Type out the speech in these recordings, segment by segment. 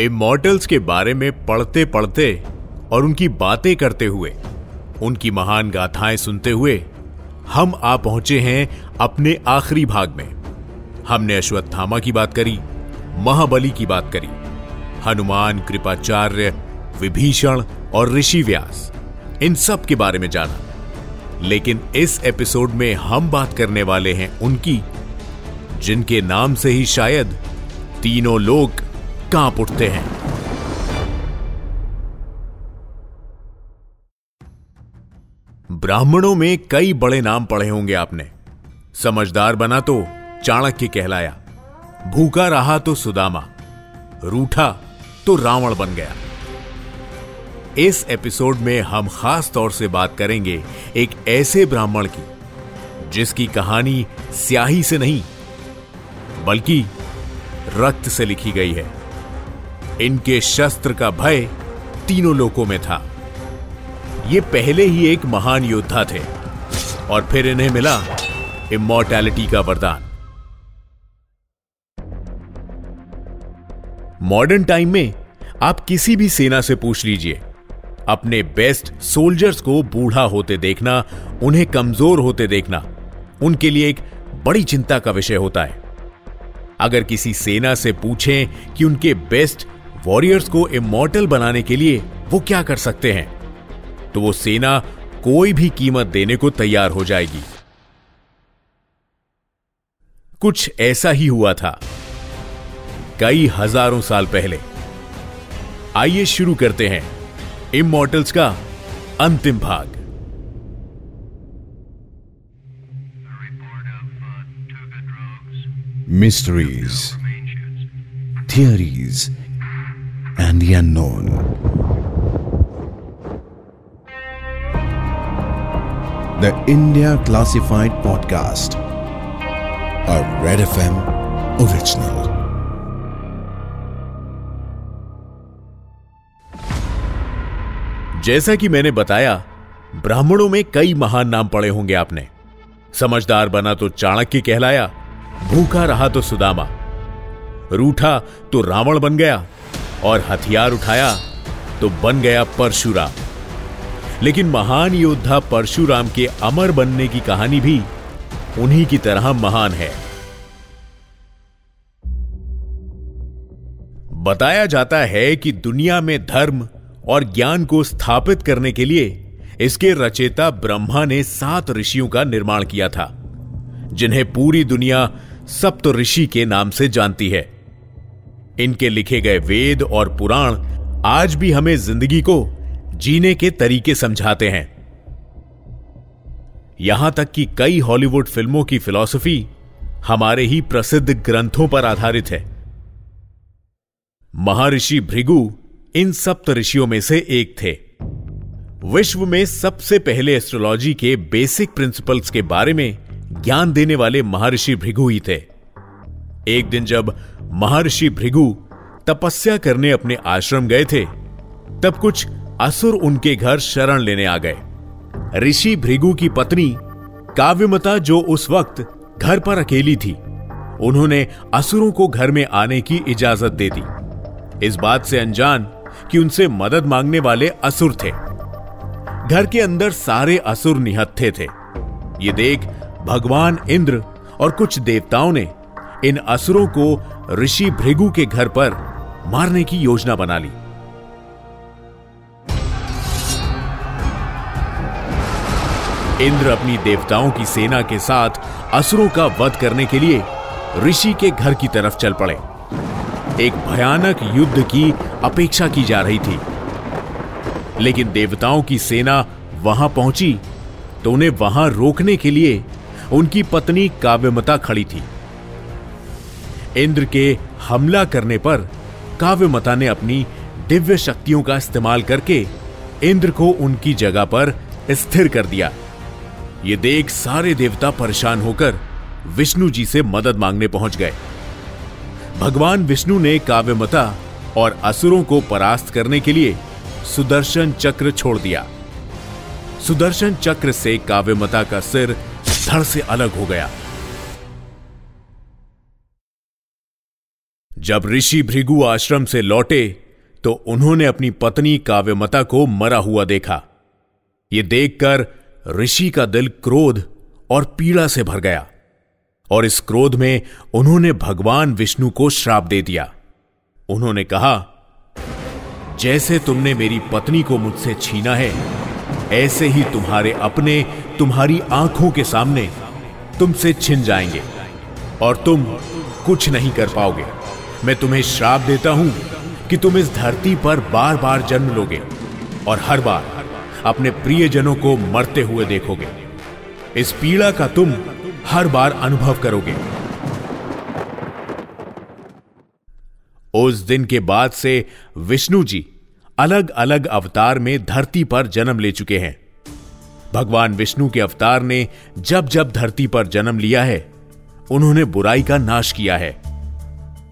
Immortals के बारे में पढ़ते पढ़ते और उनकी बातें करते हुए, उनकी महान गाथाएँ सुनते हुए, हम आ पहुँचे हैं अपने आखिरी भाग में। हमने अश्वत्थामा की बात करी, महाबली की बात करी, हनुमान, कृपाचार्य, विभीषण और ऋषि व्यास, इन सब के बारे में जाना। लेकिन इस एपिसोड में हम बात करने वाले हैं उनकी, जिनके नाम से ही शायद तीनों लोग काँप उठते हैं? ब्राह्मणों में कई बड़े नाम पढ़े होंगे आपने। समझदार बना तो चाणक्य कहलाया। भूखा रहा तो सुदामा। रूठा तो रावण बन गया। इस एपिसोड में हम खास तौर से बात करेंगे एक ऐसे ब्राह्मण की, जिसकी कहानी स्याही से नहीं, बल्कि रक्त से लिखी गई है। इनके शस्त्र का भय तीनों लोकों में था। ये पहले ही एक महान योद्धा थे और फिर इन्हें मिला इमोर्टैलिटी का वरदान। मॉडर्न टाइम में आप किसी भी सेना से पूछ लीजिए। अपने बेस्ट सोल्जर्स को बूढ़ा होते देखना, उन्हें कमज़ोर होते देखना, उनके लिए एक बड़ी चिंता का विषय होता है। अगर किसी सेना से पूछें कि उनके बेस्ट वॉरियर्स को इमोर्टल बनाने के लिए वो क्या कर सकते हैं? तो वो सेना कोई भी कीमत देने को तैयार हो जाएगी। कुछ ऐसा ही हुआ था। कई हज़ारों साल पहले। आइए शुरू करते हैं इमोर्टल्स का अंतिम भाग। Mysteries theories, and the unknown. The India Classified Podcast, a Red FM original. जैसा कि मैंने बताया ब्राह्मणों में कई महान नाम पड़े होंगे आपने समझदार बना तो चाणक्य कहलाया भूखा रहा तो सुदामा रूठा तो रावण बन गया और हथियार उठाया तो बन गया परशुराम। लेकिन महान योद्धा परशुराम के अमर बनने की कहानी भी उन्हीं की तरह महान है। बताया जाता है कि दुनिया में धर्म और ज्ञान को स्थापित करने के लिए इसके रचेता ब्रह्मा ने सात ऋषियों का निर्माण किया था, जिन्हें पूरी दुनिया सप्त ऋषि के नाम से जानती है। इनके लिखे गए वेद और पुराण आज भी हमें ज़िंदगी को जीने के तरीके समझाते हैं। यहाँ तक कि कई हॉलीवुड फ़िल्मों की फिलॉसफी हमारे ही प्रसिद्ध ग्रंथों पर आधारित है। महर्षि भृगु इन सप्त ऋषियों में से एक थे। विश्व में सबसे पहले एस्ट्रोलॉजी के बेसिक प्रिंसिपल्स के बारे में ज्ञान देने वाले महर्षि भृगु ही थे। एक दिन जब महर्षि भृगु तपस्या करने अपने आश्रम गए थे। तब कुछ असुर उनके घर शरण लेने आ गए। ऋषि भृगु की पत्नी काव्यमता जो उस वक्त घर पर अकेली थी, उन्होंने असुरों को घर में आने की इजाज़त दे दी। इस बात से अनजान कि उनसे मदद मांगने वाले असुर थे। घर के अंदर सारे असुर निहत्थे थे। ये देख भगवान इंद्र और कुछ देवताओं ने इन असुरों को ऋषि भृगु के घर पर मारने की योजना बना ली। इंद्र अपनी देवताओं की सेना के साथ असुरों का वध करने के लिए ऋषि के घर की तरफ़ चल पड़े। एक भयानक युद्ध की अपेक्षा की जा रही थी। लेकिन देवताओं की सेना वहाँ पहुँची तो उन्हें वहाँ रोकने के लिए उनकी पत्नी काव्यमता खड़ी थी। इंद्र के हमला करने पर काव्यमता ने अपनी दिव्य शक्तियों का इस्तेमाल करके इंद्र को उनकी जगह पर स्थिर कर दिया। ये देख सारे देवता परेशान होकर विष्णु जी से मदद मांगने पहुँच गए। भगवान विष्णु ने काव्यमता और असुरों को परास्त करने के लिए सुदर्शन चक्र छोड़ दिया। सुदर्शन चक्र से काव्यमता का सिर धड़ से अलग हो गया। जब ऋषि भृगु आश्रम से लौटे तो उन्होंने अपनी पत्नी काव्यमता को मरा हुआ देखा। ये देखकर ऋषि का दिल क्रोध और पीड़ा से भर गया, और इस क्रोध में उन्होंने भगवान विष्णु को श्राप दे दिया। उन्होंने कहा, जैसे तुमने मेरी पत्नी को मुझसे छीना है, ऐसे ही तुम्हारे अपने तुम्हारी आँखों के सामने तुमसे छिन जाएँगे, और तुम कुछ नहीं कर पाओगे। मैं तुम्हें श्राप देता हूँ कि तुम इस धरती पर बार बार जन्म लोगे और हर बार अपने प्रियजनों को मरते हुए देखोगे। इस पीड़ा का तुम हर बार अनुभव करोगे। उस दिन के बाद से विष्णु जी अलग अलग अवतार में धरती पर जन्म ले चुके हैं। भगवान विष्णु के अवतार ने जब जब धरती पर जन्म लिया है, उन्होंने बुराई का नाश किया है।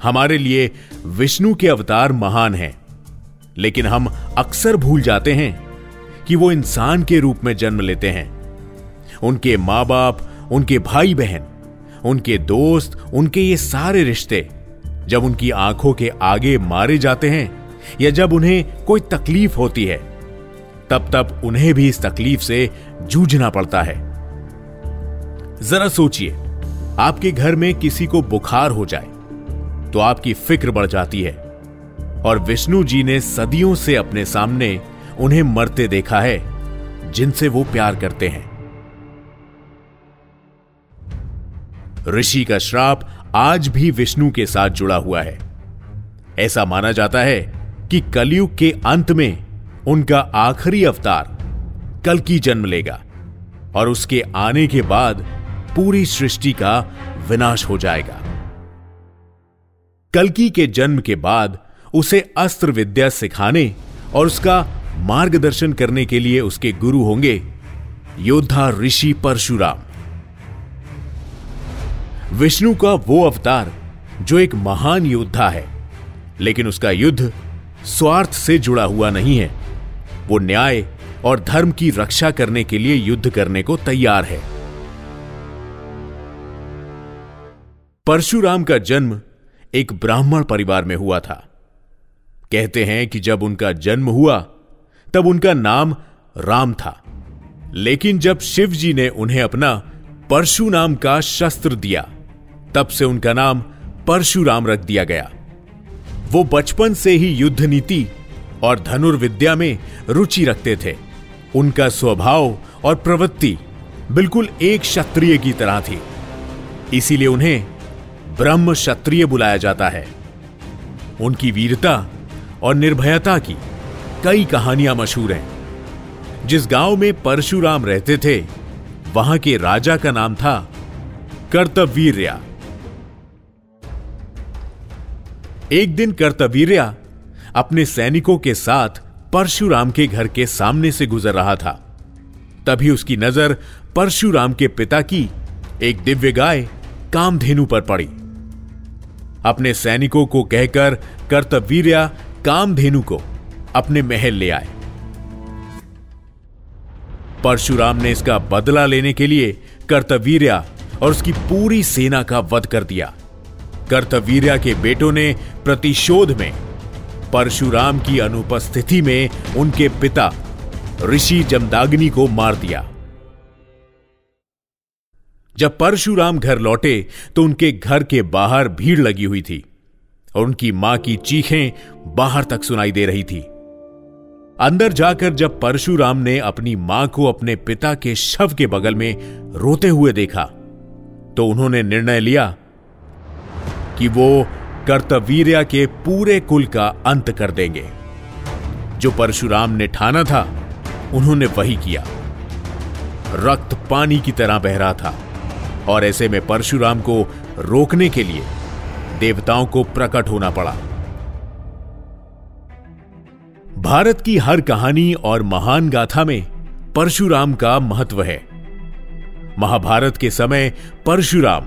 हमारे लिए विष्णु के अवतार महान हैं। लेकिन हम अक्सर भूल जाते हैं कि वो इंसान के रूप में जन्म लेते हैं। उनके माँ बाप उनके भाई बहन उनके दोस्त, उनके ये सारे रिश्ते, जब उनकी आँखों के आगे मारे जाते हैं या जब उन्हें कोई तकलीफ़ होती है तब तब उन्हें भी इस तकलीफ़ से जूझना पड़ता है। जरा सोचिए, आपके घर में किसी को बुखार हो जाए तो आपकी फ़िक्र बढ़ जाती है। और विष्णु जी ने सदियों से अपने सामने उन्हें मरते देखा है, जिनसे वो प्यार करते हैं। ऋषि का श्राप आज भी विष्णु के साथ जुड़ा हुआ है। ऐसा माना जाता है कि कलयुग के अंत में उनका आखिरी अवतार कल की जन्म लेगा और उसके आने के बाद पूरी सृष्टि का विनाश हो जाएगा। कलकी के जन्म के बाद उसे अस्त्र विद्या सिखाने और उसका मार्गदर्शन करने के लिए उसके गुरु होंगे योद्धा ऋषि परशुराम। विष्णु का वो अवतार जो एक महान योद्धा है, लेकिन उसका युद्ध स्वार्थ से जुड़ा हुआ नहीं है। वो न्याय और धर्म की रक्षा करने के लिए युद्ध करने को तैयार है। परशुराम का जन्म एक ब्राह्मण परिवार में हुआ था। कहते हैं कि जब उनका जन्म हुआ, तब उनका नाम राम था। लेकिन जब शिव जी ने उन्हें अपना परशु नाम का शस्त्र दिया, तब से उनका नाम परशुराम रख दिया गया। वो बचपन से ही युद्ध नीति और धनुर्विद्या में रुचि रखते थे। उनका स्वभाव और प्रवृत्ति बिल्कुल एक क्षत्रिय की तरह थी। इसीलिए उन्हें ब्रह्म क्षत्रिय बुलाया जाता है। उनकी वीरता और निर्भयता की कई कहानियाँ मशहूर हैं। जिस गाँव में परशुराम रहते थे, वहाँ के राजा का नाम था कर्तवीर्या एक दिन कर्तवीर्या अपने सैनिकों के साथ परशुराम के घर के सामने से गुजर रहा था। तभी उसकी नज़र परशुराम के पिता की एक दिव्य गाय कामधेनु पर पड़ी। अपने सैनिकों को कहकर कर्तवीर्या कामधेनु को अपने महल ले आए। परशुराम ने इसका बदला लेने के लिए कर्तवीर्या और उसकी पूरी सेना का वध कर दिया। कर्तवीर्या के बेटों ने प्रतिशोध में परशुराम की अनुपस्थिति में उनके पिता ऋषि जमदाग्नि को मार दिया। जब परशुराम घर लौटे तो उनके घर के बाहर भीड़ लगी हुई थी, और उनकी माँ की चीखें बाहर तक सुनाई दे रही थी। अंदर जाकर जब परशुराम ने अपनी माँ को अपने पिता के शव के बगल में रोते हुए देखा तो उन्होंने निर्णय लिया कि वो कर्तवीर्या के पूरे कुल का अंत कर देंगे। जो परशुराम ने ठाना था, उन्होंने वही किया। रक्त पानी की तरह बह रहा था। और ऐसे में परशुराम को रोकने के लिए देवताओं को प्रकट होना पड़ा। भारत की हर कहानी और महान गाथा में परशुराम का महत्व है। महाभारत के समय परशुराम,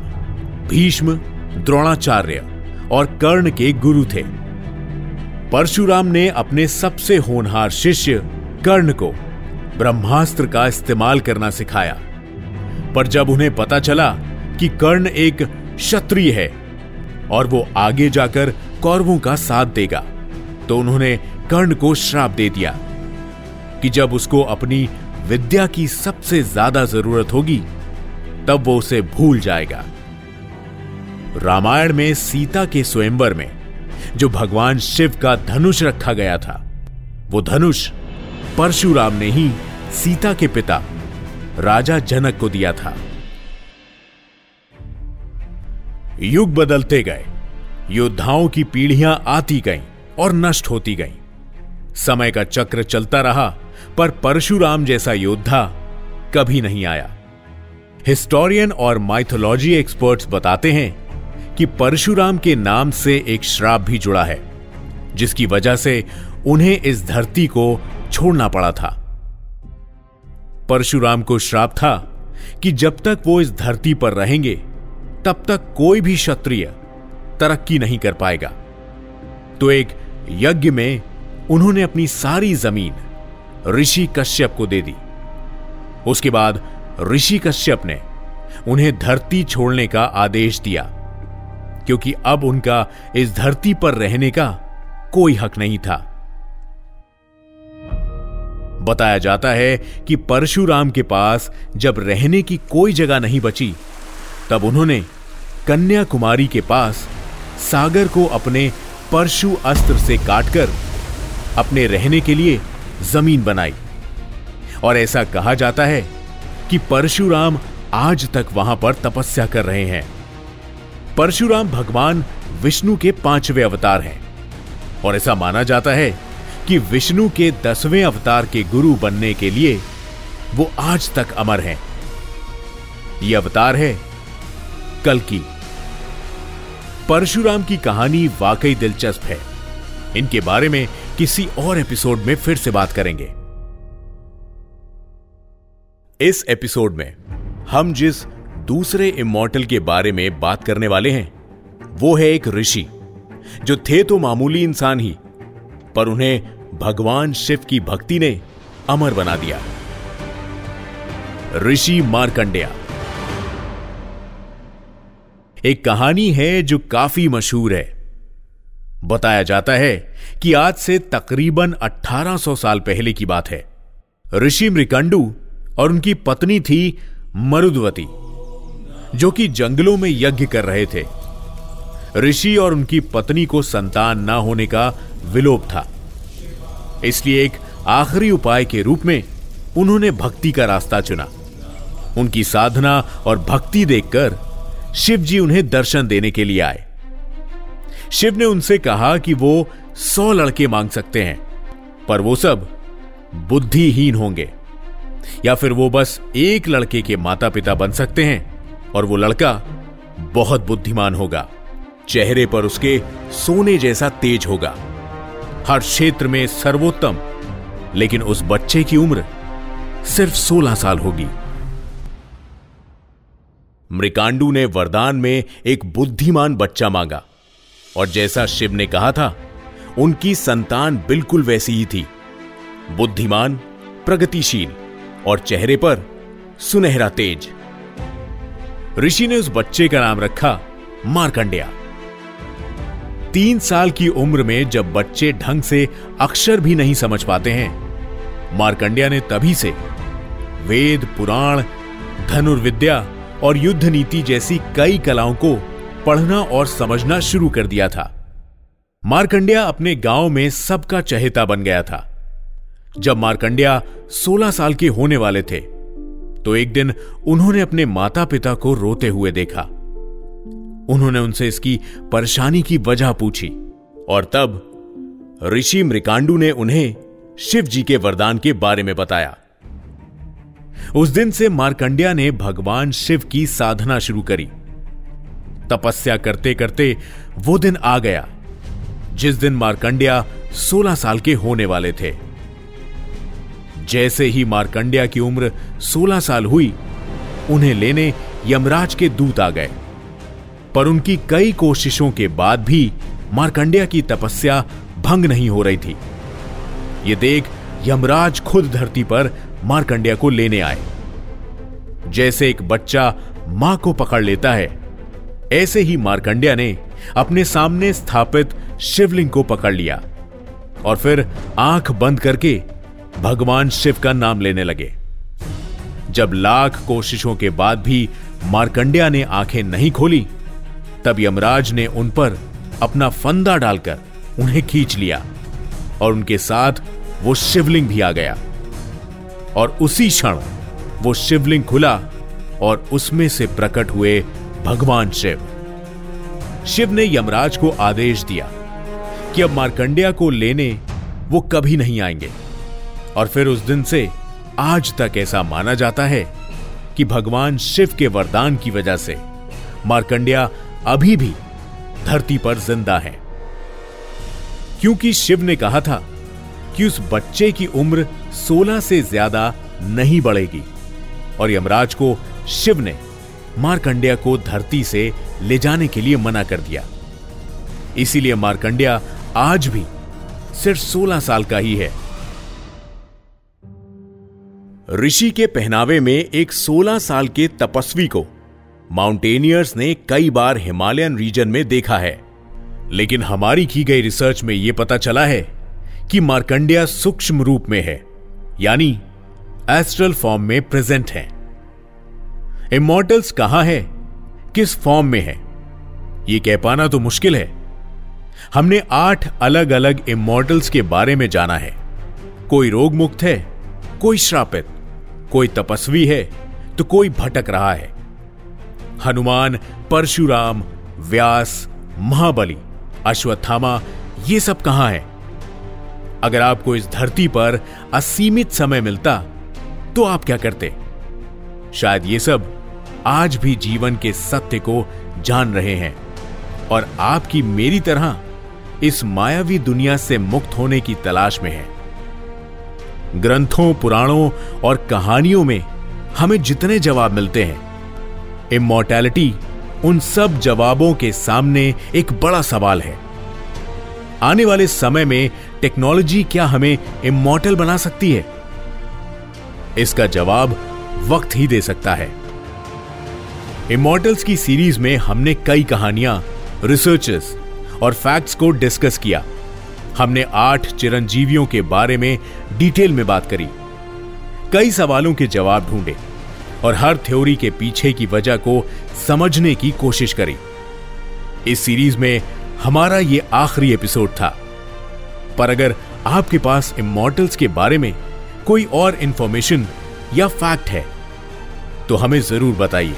भीष्म, द्रोणाचार्य और कर्ण के गुरु थे। परशुराम ने अपने सबसे होनहार शिष्य कर्ण को ब्रह्मास्त्र का इस्तेमाल करना सिखाया। पर जब उन्हें पता चला कि कर्ण एक क्षत्रिय है और वो आगे जाकर कौरवों का साथ देगा तो उन्होंने कर्ण को श्राप दे दिया कि जब उसको अपनी विद्या की सबसे ज़्यादा ज़रूरत होगी, तब वो उसे भूल जाएगा। रामायण में सीता के स्वयंवर में, जो भगवान शिव का धनुष रखा गया था, वो धनुष परशुराम ने ही सीता के पिता राजा जनक को दिया था। युग बदलते गए। योद्धाओं की पीढ़ियाँ आती गईं और नष्ट होती गईं। समय का चक्र चलता रहा, पर परशुराम जैसा योद्धा कभी नहीं आया। हिस्टोरियन और माइथोलॉजी एक्सपर्ट्स बताते हैं कि परशुराम के नाम से एक श्राप भी जुड़ा है, जिसकी वजह से उन्हें इस धरती को छोड़ना पड़ा था। परशुराम को श्राप था कि जब तक वो इस धरती पर रहेंगे, तब तक कोई भी क्षत्रिय तरक्की नहीं कर पाएगा। तो एक यज्ञ में उन्होंने अपनी सारी ज़मीन ऋषि कश्यप को दे दी। उसके बाद ऋषि कश्यप ने उन्हें धरती छोड़ने का आदेश दिया, क्योंकि अब उनका इस धरती पर रहने का कोई हक नहीं था। बताया जाता है कि परशुराम के पास जब रहने की कोई जगह नहीं बची, तब उन्होंने कन्याकुमारी के पास सागर को अपने परशु अस्त्र से काटकर अपने रहने के लिए ज़मीन बनाई। और ऐसा कहा जाता है कि परशुराम आज तक वहाँ पर तपस्या कर रहे हैं। परशुराम भगवान विष्णु के पाँचवें अवतार हैं। और ऐसा माना जाता है कि विष्णु के दसवें अवतार के गुरु बनने के लिए वो आज तक अमर हैं। यह अवतार है कल की। परशुराम की कहानी वाकई दिलचस्प है। इनके बारे में किसी और एपिसोड में फिर से बात करेंगे। इस एपिसोड में हम जिस दूसरे इमोर्टल के बारे में बात करने वाले हैं, वो है एक ऋषि, जो थे तो मामूली इंसान ही, पर उन्हें भगवान शिव की भक्ति ने अमर बना दिया। ऋषि मार्कंडेया। एक कहानी है जो काफ़ी मशहूर है। बताया जाता है कि आज से तकरीबन 1800 साल पहले की बात है। ऋषि मृकंडू और उनकी पत्नी थी मरुदवती, जो कि जंगलों में यज्ञ कर रहे थे। ऋषि और उनकी पत्नी को संतान न होने का विलोप था। इसलिए एक आखिरी उपाय के रूप में उन्होंने भक्ति का रास्ता चुना। उनकी साधना और भक्ति देखकर शिव जी उन्हें दर्शन देने के लिए आए। शिव ने उनसे कहा कि वो सौ लड़के मांग सकते हैं, पर वो सब बुद्धिहीन होंगे। या फिर वो बस एक लड़के के माता पिता बन सकते हैं और वो लड़का बहुत बुद्धिमान होगा, चेहरे पर उसके सोने जैसा तेज होगा। हर क्षेत्र में सर्वोत्तम। लेकिन उस बच्चे की उम्र सिर्फ़ 16 साल होगी। मृकांडू ने वरदान में एक बुद्धिमान बच्चा मांगा। और जैसा शिव ने कहा था, उनकी संतान बिल्कुल वैसी ही थी। बुद्धिमान, प्रगतिशील और चेहरे पर सुनहरा तेज। ऋषि ने उस बच्चे का नाम रखा मारकंडिया। तीन साल की उम्र में जब बच्चे ढंग से अक्षर भी नहीं समझ पाते हैं, मारकंडिया ने तभी से वेद, पुराण, धनुर्विद्या और युद्ध नीति जैसी कई कलाओं को पढ़ना और समझना शुरू कर दिया था। मारकंडिया अपने गाँव में सबका चहेता बन गया था। जब मारकंडिया 16 साल के होने वाले थे तो एक दिन उन्होंने अपने माता पिता को रोते हुए देखा। उन्होंने उनसे इसकी परेशानी की वजह पूछी। और तब ऋषि मृकांडू ने उन्हें शिव जी के वरदान के बारे में बताया। उस दिन से मारकंडिया ने भगवान शिव की साधना शुरू करी। तपस्या करते करते वो दिन आ गया, जिस दिन मारकंडिया 16 साल के होने वाले थे। जैसे ही मारकंडिया की उम्र 16 साल हुई, उन्हें लेने यमराज के दूत आ गए। पर उनकी कई कोशिशों के बाद भी मारकंडिया की तपस्या भंग नहीं हो रही थी। ये देख यमराज खुद धरती पर मारकंडिया को लेने आए। जैसे एक बच्चा माँ को पकड़ लेता है, ऐसे ही मार्कंड्या ने अपने सामने स्थापित शिवलिंग को पकड़ लिया और फिर आँख बंद करके भगवान शिव का नाम लेने लगे। जब लाख कोशिशों के बाद भी मार्कंड्या ने आँखें नहीं खोली तब यमराज ने उन पर अपना फंदा डालकर उन्हें खींच लिया और उनके साथ वो शिवलिंग भी आ गया। और उसी क्षण वो शिवलिंग खुला और उसमें से प्रकट हुए भगवान शिव। शिव ने यमराज को आदेश दिया कि अब मार्कंडिया को लेने वो कभी नहीं आएँगे। और फिर उस दिन से आज तक ऐसा माना जाता है कि भगवान शिव के वरदान की वजह से मार्कंडिया अभी भी धरती पर ज़िंदा है। क्योंकि शिव ने कहा था कि उस बच्चे की उम्र 16 से ज़्यादा नहीं बढ़ेगी और यमराज को शिव ने मारकंडिया को धरती से ले जाने के लिए मना कर दिया। इसीलिए मारकंडिया आज भी सिर्फ़ 16 साल का ही है। ऋषि के पहनावे में एक 16 साल के तपस्वी को माउंटेनियर्स ने कई बार हिमालयन रीजन में देखा है। लेकिन हमारी की गई रिसर्च में यह पता चला है कि मार्कंडिया सूक्ष्म रूप में है, यानी एस्ट्रल फॉर्म में प्रेजेंट है। इमोटल्स कहाँ है? किस फॉर्म में है? यह कह पाना तो मुश्किल है। हमने आठ अलग अलग इमोटल्स के बारे में जाना है। कोई रोग मुक्त है, कोई श्रापित, कोई तपस्वी है तो कोई भटक रहा है। हनुमान, परशुराम, व्यास, महाबली, अश्वत्थामा, ये सब कहाँ है? अगर आपको इस धरती पर असीमित समय मिलता तो आप क्या करते? शायद ये सब आज भी जीवन के सत्य को जान रहे हैं, और आपकी मेरी तरह इस मायावी दुनिया से मुक्त होने की तलाश में है। ग्रंथों, पुराणों और कहानियों में हमें जितने जवाब मिलते हैं इमोर्टैलिटी उन सब जवाबों के सामने एक बड़ा सवाल है। आने वाले समय में टेक्नोलॉजी क्या हमें इमोर्टल बना सकती है? इसका जवाब वक्त ही दे सकता है। इमोर्टल्स की सीरीज़ में हमने कई कहानियाँ रिसर्चेस और फैक्ट्स को डिस्कस किया। हमने आठ चिरंजीवियों के बारे में डिटेल में बात करी। कई सवालों के जवाब ढूंढे। और हर थ्योरी के पीछे की वजह को समझने की कोशिश करी। इस सीरीज़ में हमारा यह आखिरी एपिसोड था। पर अगर आपके पास इमोटल्स के बारे में कोई और इंफॉर्मेशन या फैक्ट है तो हमें ज़रूर बताइए।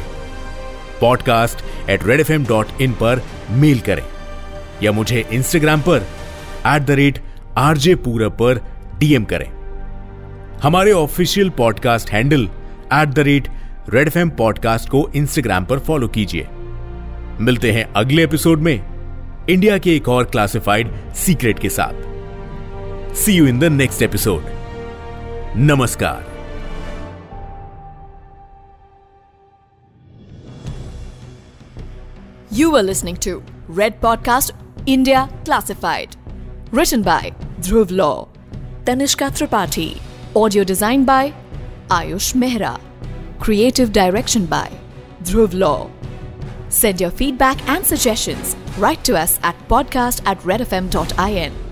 Podcast at Red FM dot in इन पर मेल करें या मुझे इंस्टाग्राम पर एट द रेट आरजे पूरब पर डीएम करें। हमारे official podcast handle at the rate Red FM podcast को इंस्टाग्राम पर फॉलो कीजिए। मिलते हैं अगले एपिसोड में इंडिया के एक और क्लासिफाइड सीक्रेट के साथ। See you in the next episode नमस्कार। You are listening to Red podcast India classified return by Dhruv Law Tanishka Tripathi audio design by Ayush Mehra. Creative direction by Dhruv Law. Send your feedback and suggestions. Write to us at podcast at redfm.in.